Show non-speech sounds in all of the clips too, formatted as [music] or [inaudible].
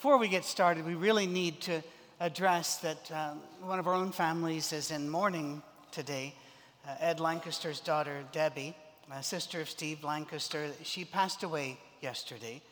before we get started, we really need to address that um, one of our own families is in mourning today. Uh, Ed Lancaster's daughter, Debbie, sister of Steve Lancaster, she passed away yesterday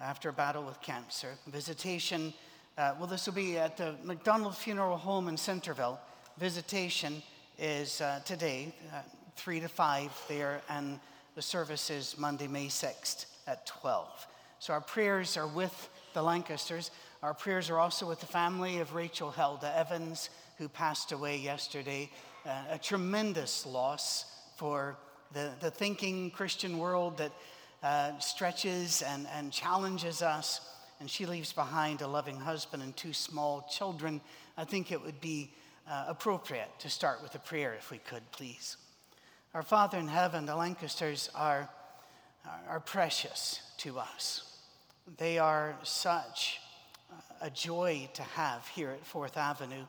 after a battle with cancer. Visitation, uh, well, this will be at the McDonald Funeral Home in Centerville. Visitation is uh, today, uh, 3 to 5 there, and the service is Monday, May 6th at 12. So our prayers are with the Lancasters. Our prayers are also with the family of Rachel Held Evans, who passed away yesterday. Uh, a tremendous loss for the, the thinking Christian world that uh, stretches and, and challenges us. And she leaves behind a loving husband and two small children. I think it would be uh, appropriate to start with a prayer, if we could, please. Our Father in heaven, the Lancasters are, are precious to us. They are such a joy to have here at Fourth Avenue.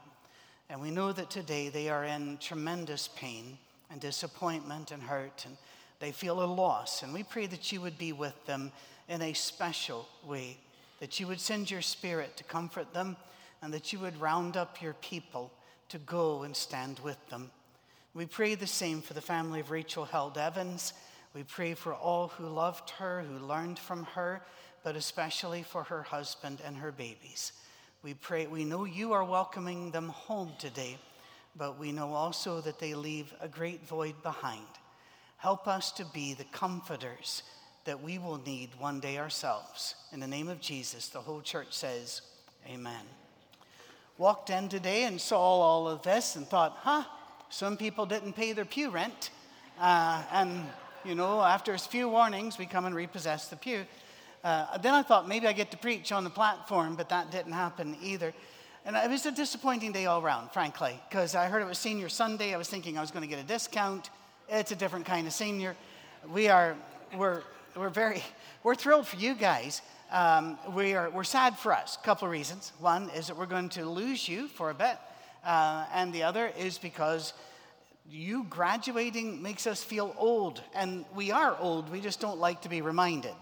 And we know that today they are in tremendous pain and disappointment and hurt, and they feel a loss. And we pray that you would be with them in a special way, that you would send your spirit to comfort them, and that you would round up your people to go and stand with them. We pray the same for the family of Rachel Held Evans. We pray for all who loved her, who learned from her, but especially for her husband and her babies. We pray, we know you are welcoming them home today, but we know also that they leave a great void behind. Help us to be the comforters that we will need one day ourselves. In the name of Jesus, the whole church says, Amen. Walked in today and saw all of this and thought, huh, some people didn't pay their pew rent. Uh, and, you know, after a few warnings, we come and repossess the pew. Uh, then I thought maybe I get to preach on the platform, but that didn't happen either. And it was a disappointing day all around, frankly, because I heard it was Senior Sunday. I was thinking I was going to get a discount. It's a different kind of senior. We are, we're, we're very, we're thrilled for you guys. Um, we are, we're sad for us. A couple of reasons. One is that we're going to lose you for a bit, uh, and the other is because you graduating makes us feel old, and we are old. We just don't like to be reminded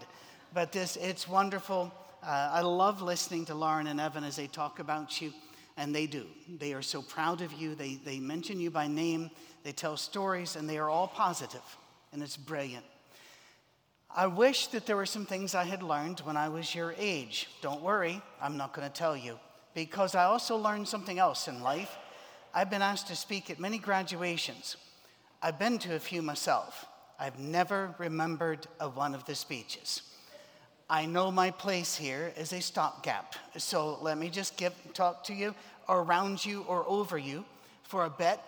but this, it's wonderful. Uh, I love listening to Lauren and Evan as they talk about you, and they do. They are so proud of you. They, they mention you by name, they tell stories, and they are all positive, and it's brilliant. I wish that there were some things I had learned when I was your age. Don't worry, I'm not going to tell you, because I also learned something else in life. I've been asked to speak at many graduations. I've been to a few myself. I've never remembered a one of the speeches. I know my place here is a stopgap. So let me just give, talk to you around you or over you for a bit,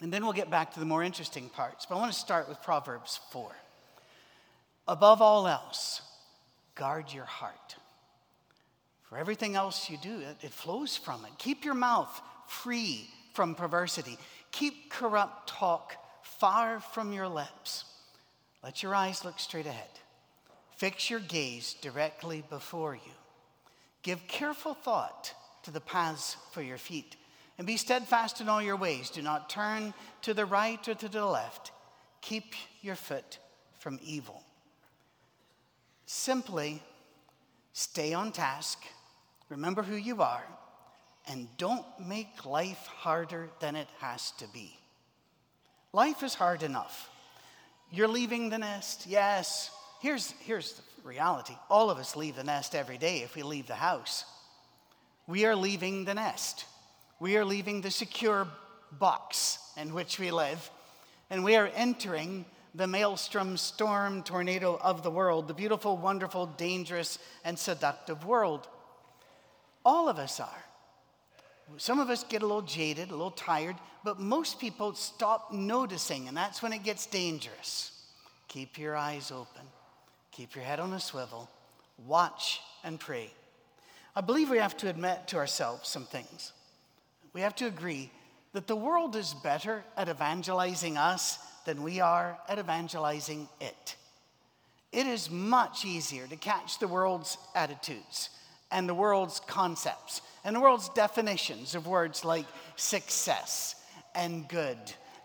and then we'll get back to the more interesting parts. But I want to start with Proverbs 4. Above all else, guard your heart. For everything else you do, it, it flows from it. Keep your mouth free from perversity. Keep corrupt talk far from your lips. Let your eyes look straight ahead. Fix your gaze directly before you. Give careful thought to the paths for your feet, and be steadfast in all your ways. Do not turn to the right or to the left. Keep your foot from evil. Simply stay on task, remember who you are, and don't make life harder than it has to be. Life is hard enough. You're leaving the nest, yes. Here's, here's the reality all of us leave the nest every day if we leave the house. We are leaving the nest, we are leaving the secure box in which we live, and we are entering the maelstrom, storm, tornado of the world, the beautiful, wonderful, dangerous, and seductive world. All of us are. Some of us get a little jaded, a little tired, but most people stop noticing, and that's when it gets dangerous. Keep your eyes open. Keep your head on a swivel. Watch and pray. I believe we have to admit to ourselves some things. We have to agree that the world is better at evangelizing us than we are at evangelizing it. It is much easier to catch the world's attitudes and the world's concepts and the world's definitions of words like success and good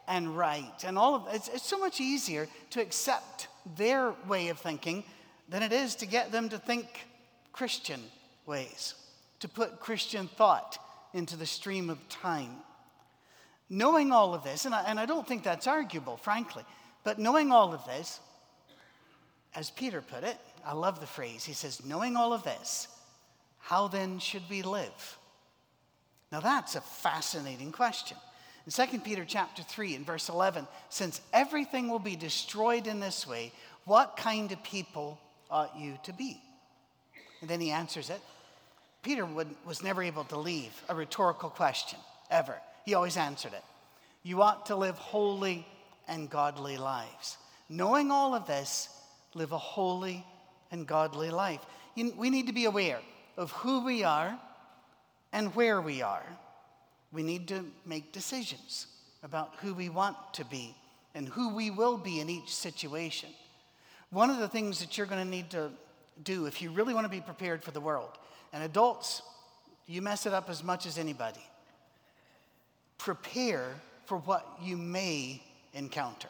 and right and all of it's, it's so much easier to accept their way of thinking than it is to get them to think Christian ways, to put Christian thought into the stream of time. Knowing all of this, and I, and I don't think that's arguable, frankly, but knowing all of this, as Peter put it, I love the phrase. He says, knowing all of this, how then should we live? Now that's a fascinating question. In 2 Peter chapter 3 and verse 11, since everything will be destroyed in this way, what kind of people ought you to be? And then he answers it. Peter would, was never able to leave a rhetorical question, ever. He always answered it. You ought to live holy and godly lives. Knowing all of this, live a holy and godly life. You, we need to be aware of who we are and where we are. We need to make decisions about who we want to be and who we will be in each situation. One of the things that you're going to need to do if you really want to be prepared for the world, and adults, you mess it up as much as anybody, prepare for what you may encounter.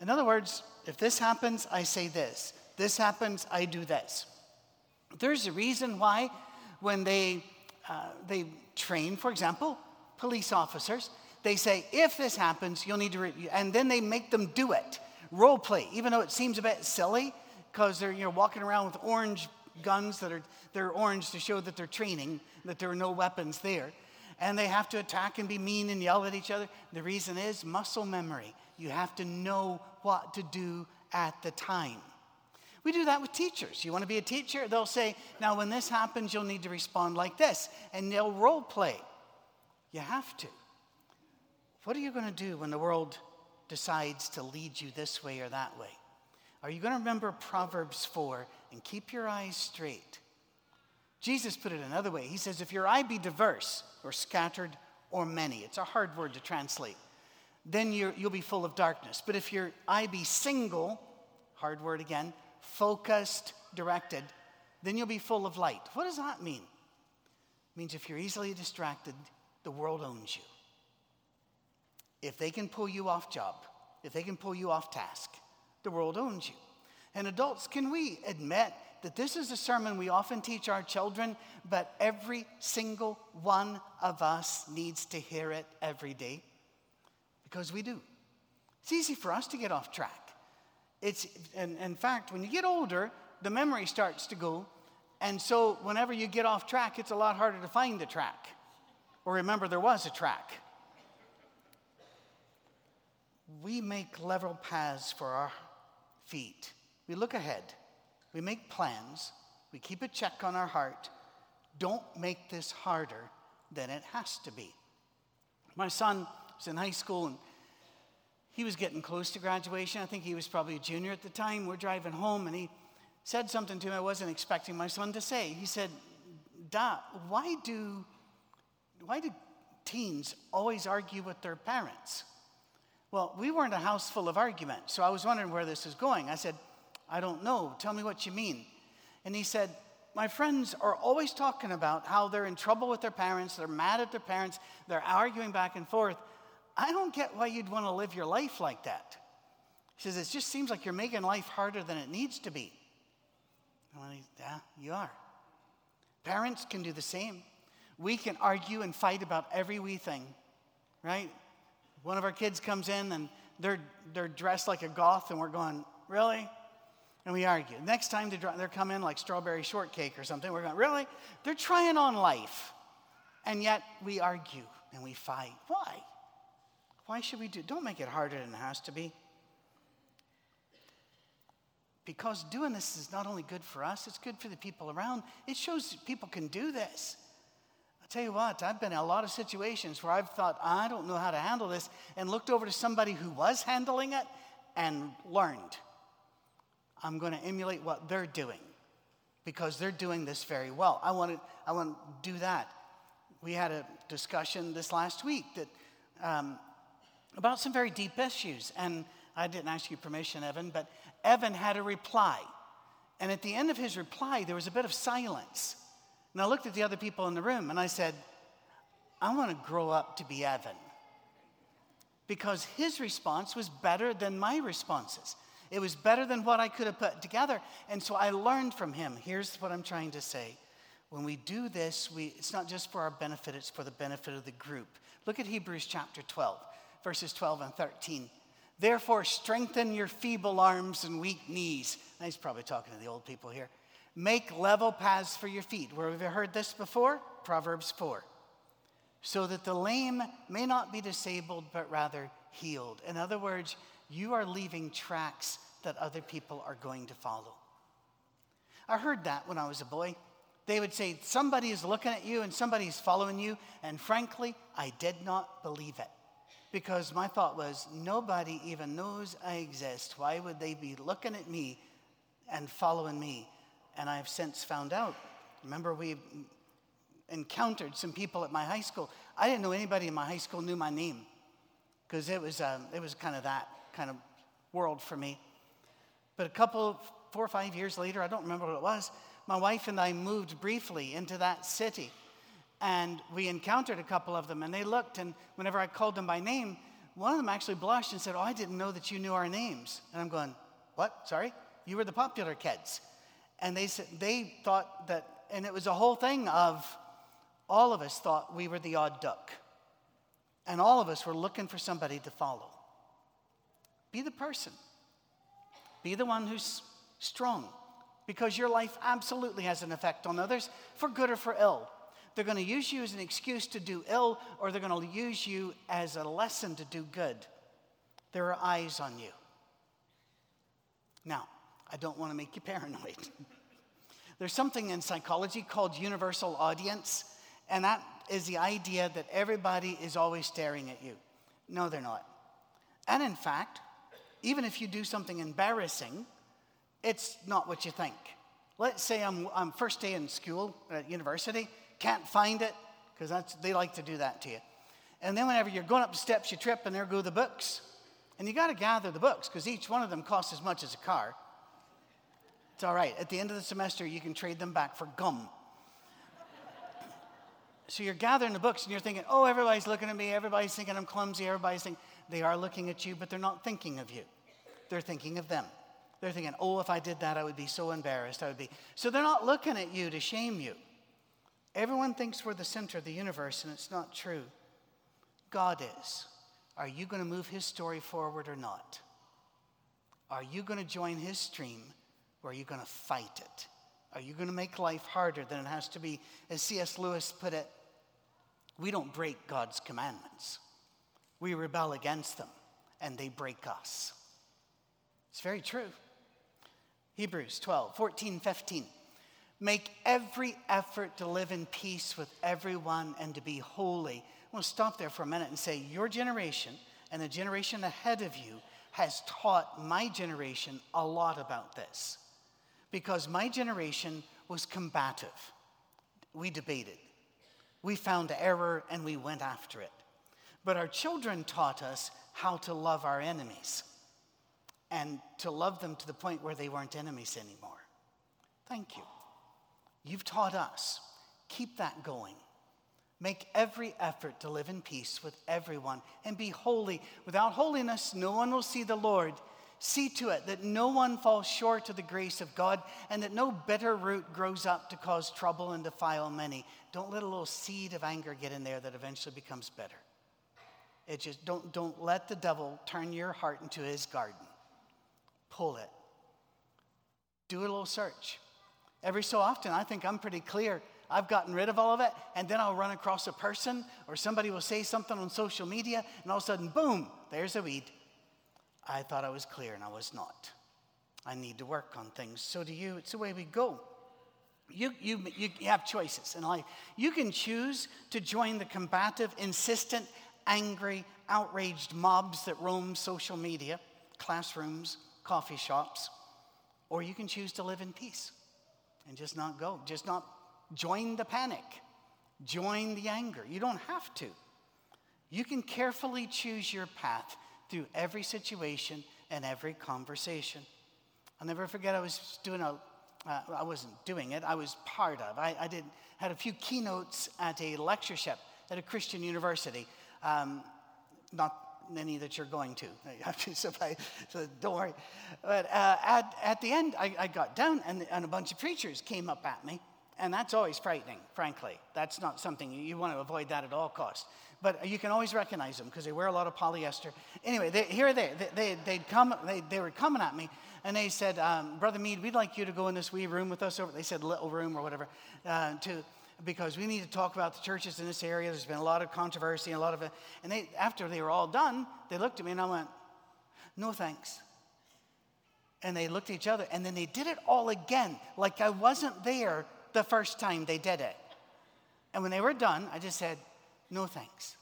In other words, if this happens, I say this. This happens, I do this. There's a reason why when they, uh, they train, for example, police officers, they say, if this happens, you'll need to, re-, and then they make them do it. Role play, even though it seems a bit silly, because they're you know, walking around with orange guns that are they're orange to show that they're training, that there are no weapons there. And they have to attack and be mean and yell at each other. The reason is muscle memory. You have to know what to do at the time. We do that with teachers. You want to be a teacher? They'll say, Now, when this happens, you'll need to respond like this. And they'll role play. You have to. What are you going to do when the world decides to lead you this way or that way? Are you going to remember Proverbs 4 and keep your eyes straight? Jesus put it another way. He says, If your eye be diverse or scattered or many, it's a hard word to translate, then you will be full of darkness. But if your eye be single, hard word again, focused, directed, then you'll be full of light. What does that mean? It means if you're easily distracted, the world owns you. If they can pull you off job, if they can pull you off task, the world owns you. And adults, can we admit that this is a sermon we often teach our children, but every single one of us needs to hear it every day? Because we do. It's easy for us to get off track. It's, and in fact, when you get older, the memory starts to go. And so whenever you get off track, it's a lot harder to find the track or remember there was a track. We make level paths for our feet. We look ahead. We make plans. We keep a check on our heart. Don't make this harder than it has to be. My son was in high school and he was getting close to graduation. I think he was probably a junior at the time. We're driving home, and he said something to me I wasn't expecting my son to say. He said, Da, why do, why do teens always argue with their parents? Well, we weren't a house full of argument, so I was wondering where this is going. I said, I don't know. Tell me what you mean. And he said, My friends are always talking about how they're in trouble with their parents, they're mad at their parents, they're arguing back and forth. I don't get why you'd want to live your life like that. He says, It just seems like you're making life harder than it needs to be. Yeah, you are. Parents can do the same. We can argue and fight about every wee thing, right? One of our kids comes in and they're, they're dressed like a goth, and we're going, Really? And we argue. Next time they, they come in like strawberry shortcake or something, we're going, Really? They're trying on life. And yet we argue and we fight. Why? Why should we do? Don't make it harder than it has to be. Because doing this is not only good for us, it's good for the people around. It shows people can do this. I'll tell you what, I've been in a lot of situations where I've thought, I don't know how to handle this, and looked over to somebody who was handling it and learned. I'm going to emulate what they're doing because they're doing this very well. I want to, I want to do that. We had a discussion this last week that um, about some very deep issues. And I didn't ask you permission, Evan, but Evan had a reply. And at the end of his reply, there was a bit of silence. And I looked at the other people in the room and I said, I want to grow up to be Evan. Because his response was better than my responses. It was better than what I could have put together. And so I learned from him. Here's what I'm trying to say When we do this, we, it's not just for our benefit, it's for the benefit of the group. Look at Hebrews chapter 12, verses 12 and 13. Therefore, strengthen your feeble arms and weak knees. He's probably talking to the old people here. Make level paths for your feet. Where have you heard this before? Proverbs 4. So that the lame may not be disabled, but rather healed. In other words, you are leaving tracks that other people are going to follow. I heard that when I was a boy. They would say, Somebody is looking at you and somebody is following you. And frankly, I did not believe it because my thought was, Nobody even knows I exist. Why would they be looking at me and following me? And I have since found out. Remember, we encountered some people at my high school. I didn't know anybody in my high school knew my name because it was, um, it was kind of that kind of world for me. But a couple, four or five years later, I don't remember what it was, my wife and I moved briefly into that city. And we encountered a couple of them, and they looked, and whenever I called them by name, one of them actually blushed and said, Oh, I didn't know that you knew our names. And I'm going, What? Sorry? You were the popular kids. And they said, they thought that, and it was a whole thing of all of us thought we were the odd duck. And all of us were looking for somebody to follow. Be the person. Be the one who's strong because your life absolutely has an effect on others for good or for ill. They're going to use you as an excuse to do ill, or they're going to use you as a lesson to do good. There are eyes on you. Now, I don't want to make you paranoid. [laughs] There's something in psychology called universal audience, and that is the idea that everybody is always staring at you. No, they're not. And in fact, even if you do something embarrassing, it's not what you think. Let's say I'm, I'm first day in school at university, can't find it, because they like to do that to you. And then whenever you're going up the steps, you trip, and there go the books. And you got to gather the books, because each one of them costs as much as a car. It's all right. At the end of the semester, you can trade them back for gum. [laughs] so you're gathering the books, and you're thinking, oh, everybody's looking at me, everybody's thinking I'm clumsy, everybody's thinking, they are looking at you, but they're not thinking of you. They're thinking of them. They're thinking, oh, if I did that, I would be so embarrassed. I would be. So they're not looking at you to shame you. Everyone thinks we're the center of the universe, and it's not true. God is. Are you going to move his story forward or not? Are you going to join his stream or are you going to fight it? Are you going to make life harder than it has to be? As C.S. Lewis put it, we don't break God's commandments. We rebel against them, and they break us. It's very true. Hebrews 12, 14, 15. Make every effort to live in peace with everyone and to be holy. I want to stop there for a minute and say, Your generation and the generation ahead of you has taught my generation a lot about this. Because my generation was combative. We debated, we found error, and we went after it. But our children taught us how to love our enemies and to love them to the point where they weren't enemies anymore. Thank you. You've taught us. Keep that going. Make every effort to live in peace with everyone and be holy. Without holiness, no one will see the Lord. See to it that no one falls short of the grace of God and that no bitter root grows up to cause trouble and defile many. Don't let a little seed of anger get in there that eventually becomes bitter. It just don't, don't let the devil turn your heart into his garden. Pull it. Do a little search. Every so often, I think I'm pretty clear. I've gotten rid of all of it, and then I'll run across a person or somebody will say something on social media, and all of a sudden, boom, there's a weed. I thought I was clear, and I was not. I need to work on things. So do you. It's the way we go. You, you, you have choices in life. You can choose to join the combative, insistent, angry, outraged mobs that roam social media, classrooms, coffee shops, or you can choose to live in peace and just not go, just not join the panic, join the anger. You don't have to. You can carefully choose your path through every situation and every conversation. I'll never forget, I was doing a, uh, I wasn't doing it, I was part of. I, I did, had a few keynotes at a lectureship at a Christian university. Um, not any that you're going to. [laughs] so don't worry. But uh, at, at the end, I, I got down, and, and a bunch of preachers came up at me And that's always frightening, frankly. That's not something you, you want to avoid that at all costs. But you can always recognize them because they wear a lot of polyester. Anyway, they, here they, they, they'd come, they, they were coming at me and they said, um, Brother Mead, we'd like you to go in this wee room with us over, they said little room or whatever, uh, to, because we need to talk about the churches in this area. There's been a lot of controversy and a lot of it. And they, after they were all done, they looked at me and I went, no thanks. And they looked at each other and then they did it all again, like I wasn't there the first time they did it. And when they were done, I just said, no thanks.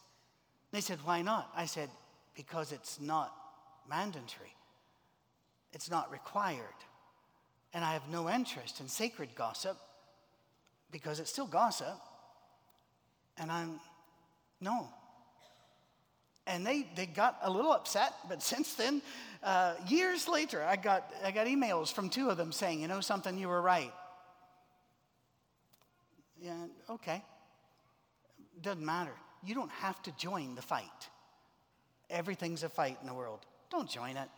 They said, why not? I said, because it's not mandatory, it's not required. And I have no interest in sacred gossip because it's still gossip. And I'm, no. And they, they got a little upset, but [laughs] since then, uh, years later, I got, I got emails from two of them saying, you know something, you were right. Yeah, okay. Doesn't matter. You don't have to join the fight. Everything's a fight in the world. Don't join it.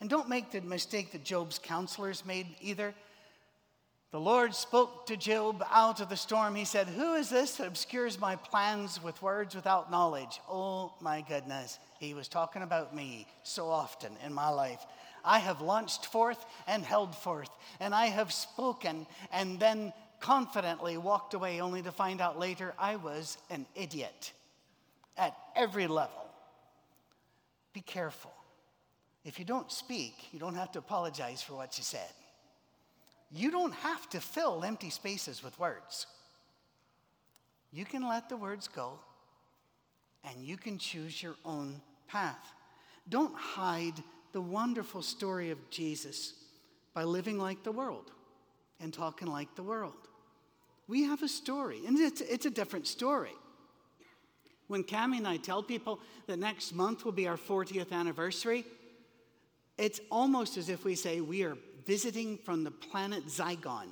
And don't make the mistake that Job's counselors made either. The Lord spoke to Job out of the storm. He said, Who is this that obscures my plans with words without knowledge? Oh my goodness. He was talking about me so often in my life. I have launched forth and held forth, and I have spoken and then confidently walked away only to find out later I was an idiot at every level. Be careful. If you don't speak, you don't have to apologize for what you said. You don't have to fill empty spaces with words. You can let the words go and you can choose your own path. Don't hide the wonderful story of Jesus by living like the world and talking like the world. We have a story, and it's, it's a different story. When Cami and I tell people that next month will be our 40th anniversary, it's almost as if we say we are visiting from the planet Zygon.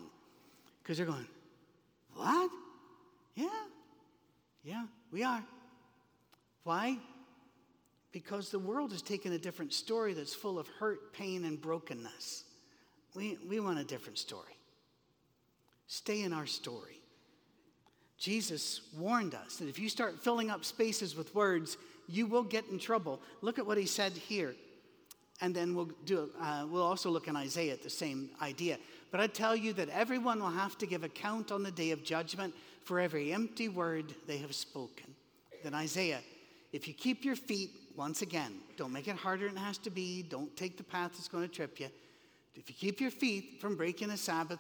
Because they're going, What? Yeah, yeah, we are. Why? Because the world has taken a different story that's full of hurt, pain, and brokenness. We, we want a different story. Stay in our story. Jesus warned us that if you start filling up spaces with words, you will get in trouble. Look at what he said here. And then we'll, do, uh, we'll also look in Isaiah at the same idea. But I tell you that everyone will have to give account on the day of judgment for every empty word they have spoken. Then Isaiah, if you keep your feet, once again, don't make it harder than it has to be, don't take the path that's going to trip you. If you keep your feet from breaking the Sabbath,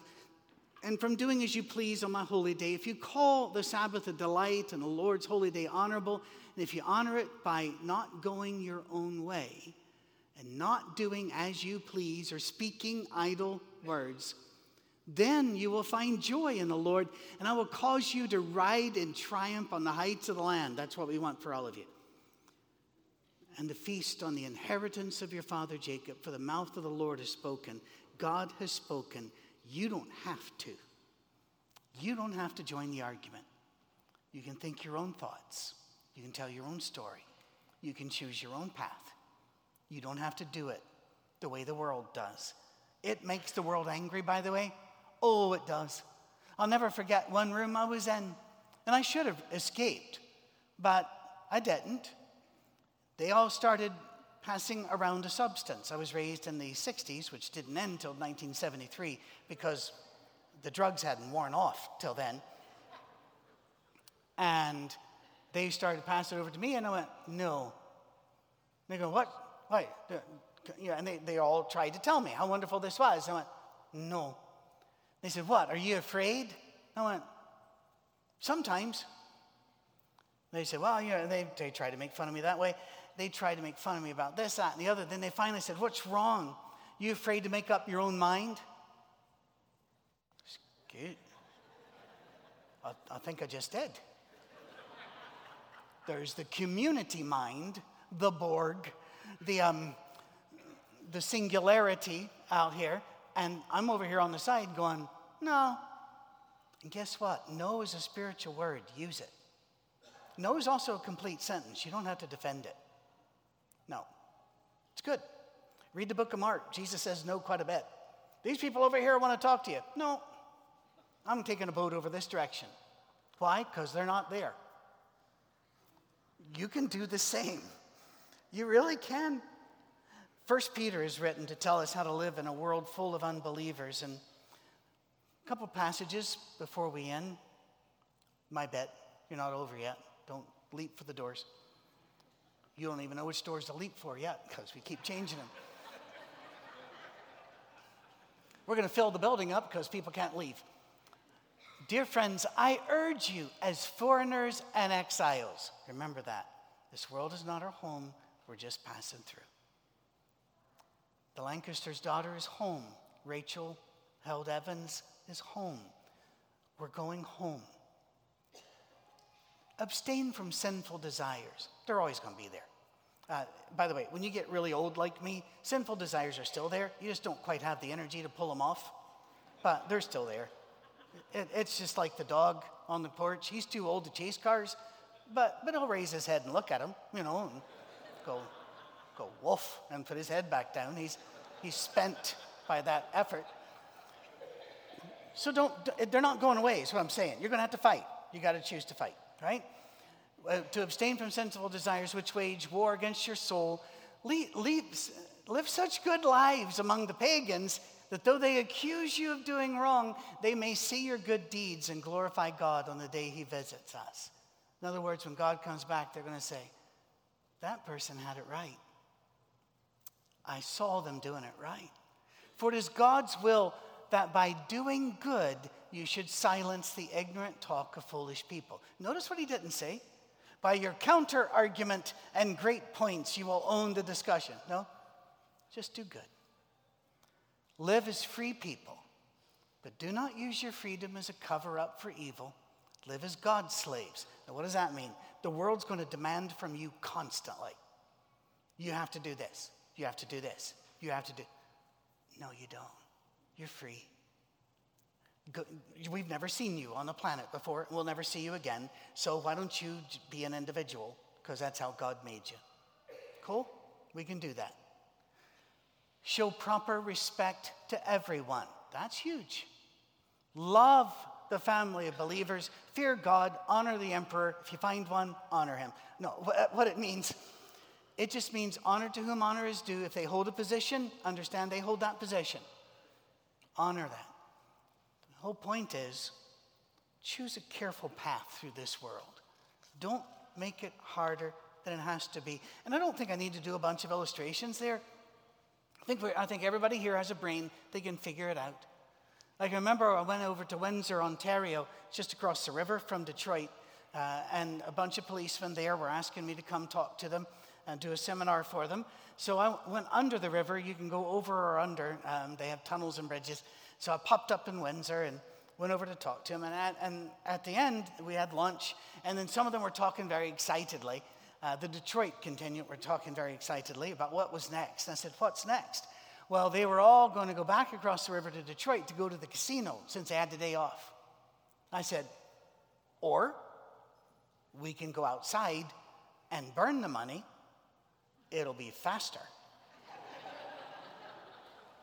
and from doing as you please on my holy day, if you call the Sabbath a delight and the Lord's holy day honorable, and if you honor it by not going your own way and not doing as you please or speaking idle words, then you will find joy in the Lord, and I will cause you to ride in triumph on the heights of the land. That's what we want for all of you. And to feast on the inheritance of your father Jacob, for the mouth of the Lord has spoken. God has spoken you don't have to. You don't have to join the argument. You can think your own thoughts. You can tell your own story. You can choose your own path. You don't have to do it the way the world does. It makes the world angry, by the way. Oh, it does. I'll never forget one room I was in, and I should have escaped, but I didn't. They all started passing around a substance. I was raised in the 60s, which didn't end until 1973 because the drugs hadn't worn off till then. And they started passing it over to me, and I went, no. They go, what? What? Yeah, and they, they all tried to tell me how wonderful this was. I went, no. They said, what? Are you afraid? I went, sometimes. They said, well, yeah, they, they tried to make fun of me that way they tried to make fun of me about this, that, and the other. Then they finally said, What's wrong? You afraid to make up your own mind? Good. I, I think I just did. There's the community mind, the Borg, the, um, the singularity out here, and I'm over here on the side going, no. And guess what? No is a spiritual word. Use it. No is also a complete sentence. You don't have to defend it. No. It's good. Read the book of Mark. Jesus says no quite a bit. These people over here want to talk to you. No. I'm taking a boat over this direction. Why? Because they're not there. You can do the same. You really can. First Peter is written to tell us how to live in a world full of unbelievers. And a couple passages before we end. My bet, you're not over yet. Don't leap for the doors. You don't even know which doors to leap for yet because we keep changing them. We're going to fill the building up because people can't leave. Dear friends, I urge you as foreigners and exiles, remember that. This world is not our home, we're just passing through. The Lancaster's daughter is home. Rachel Held Evans is home. We're going home. Abstain from sinful desires. They're always going to be there. Uh, by the way, when you get really old like me, sinful desires are still there. You just don't quite have the energy to pull them off, but they're still there. It, it's just like the dog on the porch. He's too old to chase cars, but, but he'll raise his head and look at them, you know, and go, go woof and put his head back down. He's, he's spent by that effort. So don't, they're not going away, is what I'm saying. You're going to have to fight. You got to choose to fight, right? Uh, to abstain from sensible desires which wage war against your soul. Live such good lives among the pagans that though they accuse you of doing wrong, they may see your good deeds and glorify God on the day he visits us. In other words, when God comes back, they're going to say, That person had it right. I saw them doing it right. For it is God's will that by doing good, you should silence the ignorant talk of foolish people. Notice what he didn't say. By your counter argument and great points, you will own the discussion. No, just do good. Live as free people, but do not use your freedom as a cover up for evil. Live as God's slaves. Now, what does that mean? The world's going to demand from you constantly. You have to do this. You have to do this. You have to do. No, you don't. You're free. Go, we've never seen you on the planet before. We'll never see you again. So why don't you be an individual? Because that's how God made you. Cool? We can do that. Show proper respect to everyone. That's huge. Love the family of believers. Fear God. Honor the emperor. If you find one, honor him. No, what it means, it just means honor to whom honor is due. If they hold a position, understand they hold that position. Honor that. The whole point is choose a careful path through this world. Don't make it harder than it has to be. And I don't think I need to do a bunch of illustrations there. I think, I think everybody here has a brain, they can figure it out. Like I remember I went over to Windsor, Ontario, just across the river from Detroit, uh, and a bunch of policemen there were asking me to come talk to them and do a seminar for them. So I went under the river. You can go over or under. Um, they have tunnels and bridges. So I popped up in Windsor and went over to talk to them. And at, and at the end, we had lunch. And then some of them were talking very excitedly. Uh, the Detroit contingent were talking very excitedly about what was next. And I said, What's next? Well, they were all going to go back across the river to Detroit to go to the casino since they had the day off. I said, Or we can go outside and burn the money, it'll be faster.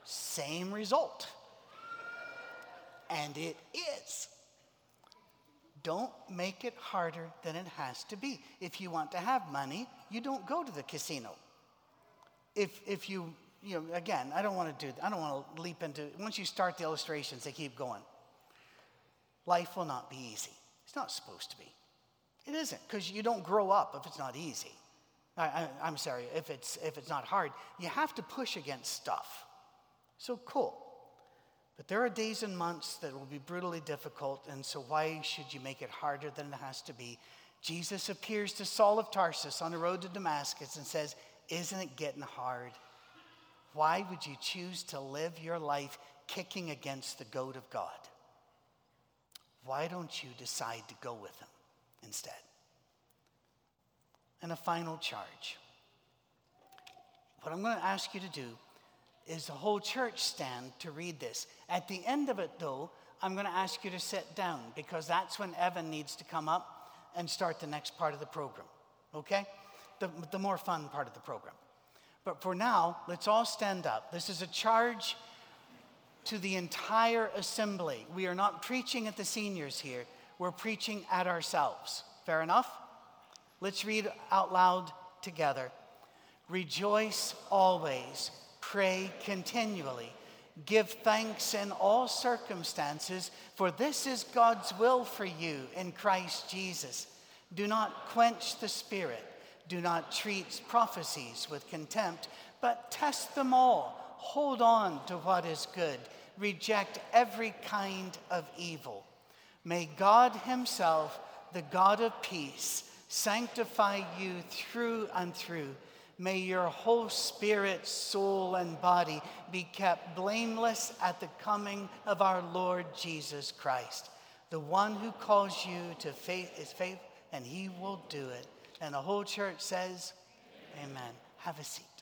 Same result. And it is. Don't make it harder than it has to be. If you want to have money, you don't go to the casino. If, if you, you know, again, I don't want to do, I don't want to leap into, once you start the illustrations, they keep going. Life will not be easy. It's not supposed to be. It isn't, because you don't grow up if it's not easy. I, am sorry, if it's, if it's not hard. You have to push against stuff. So cool. But there are days and months that will be brutally difficult, and so why should you make it harder than it has to be? Jesus appears to Saul of Tarsus on the road to Damascus and says, Isn't it getting hard? Why would you choose to live your life kicking against the goat of God? Why don't you decide to go with him instead? And a final charge. What I'm going to ask you to do is the whole church stand to read this. At the end of it, though, I'm going to ask you to sit down because that's when Evan needs to come up and start the next part of the program, okay? The, the more fun part of the program. But for now, let's all stand up. This is a charge to the entire assembly. We are not preaching at the seniors here, we're preaching at ourselves. Fair enough? Let's read out loud together. Rejoice always, pray continually, give thanks in all circumstances, for this is God's will for you in Christ Jesus. Do not quench the spirit, do not treat prophecies with contempt, but test them all. Hold on to what is good, reject every kind of evil. May God Himself, the God of peace, sanctify you through and through. May your whole spirit, soul, and body be kept blameless at the coming of our Lord Jesus Christ. The one who calls you to faith is faith, and he will do it. And the whole church says, Amen. Amen. Have a seat.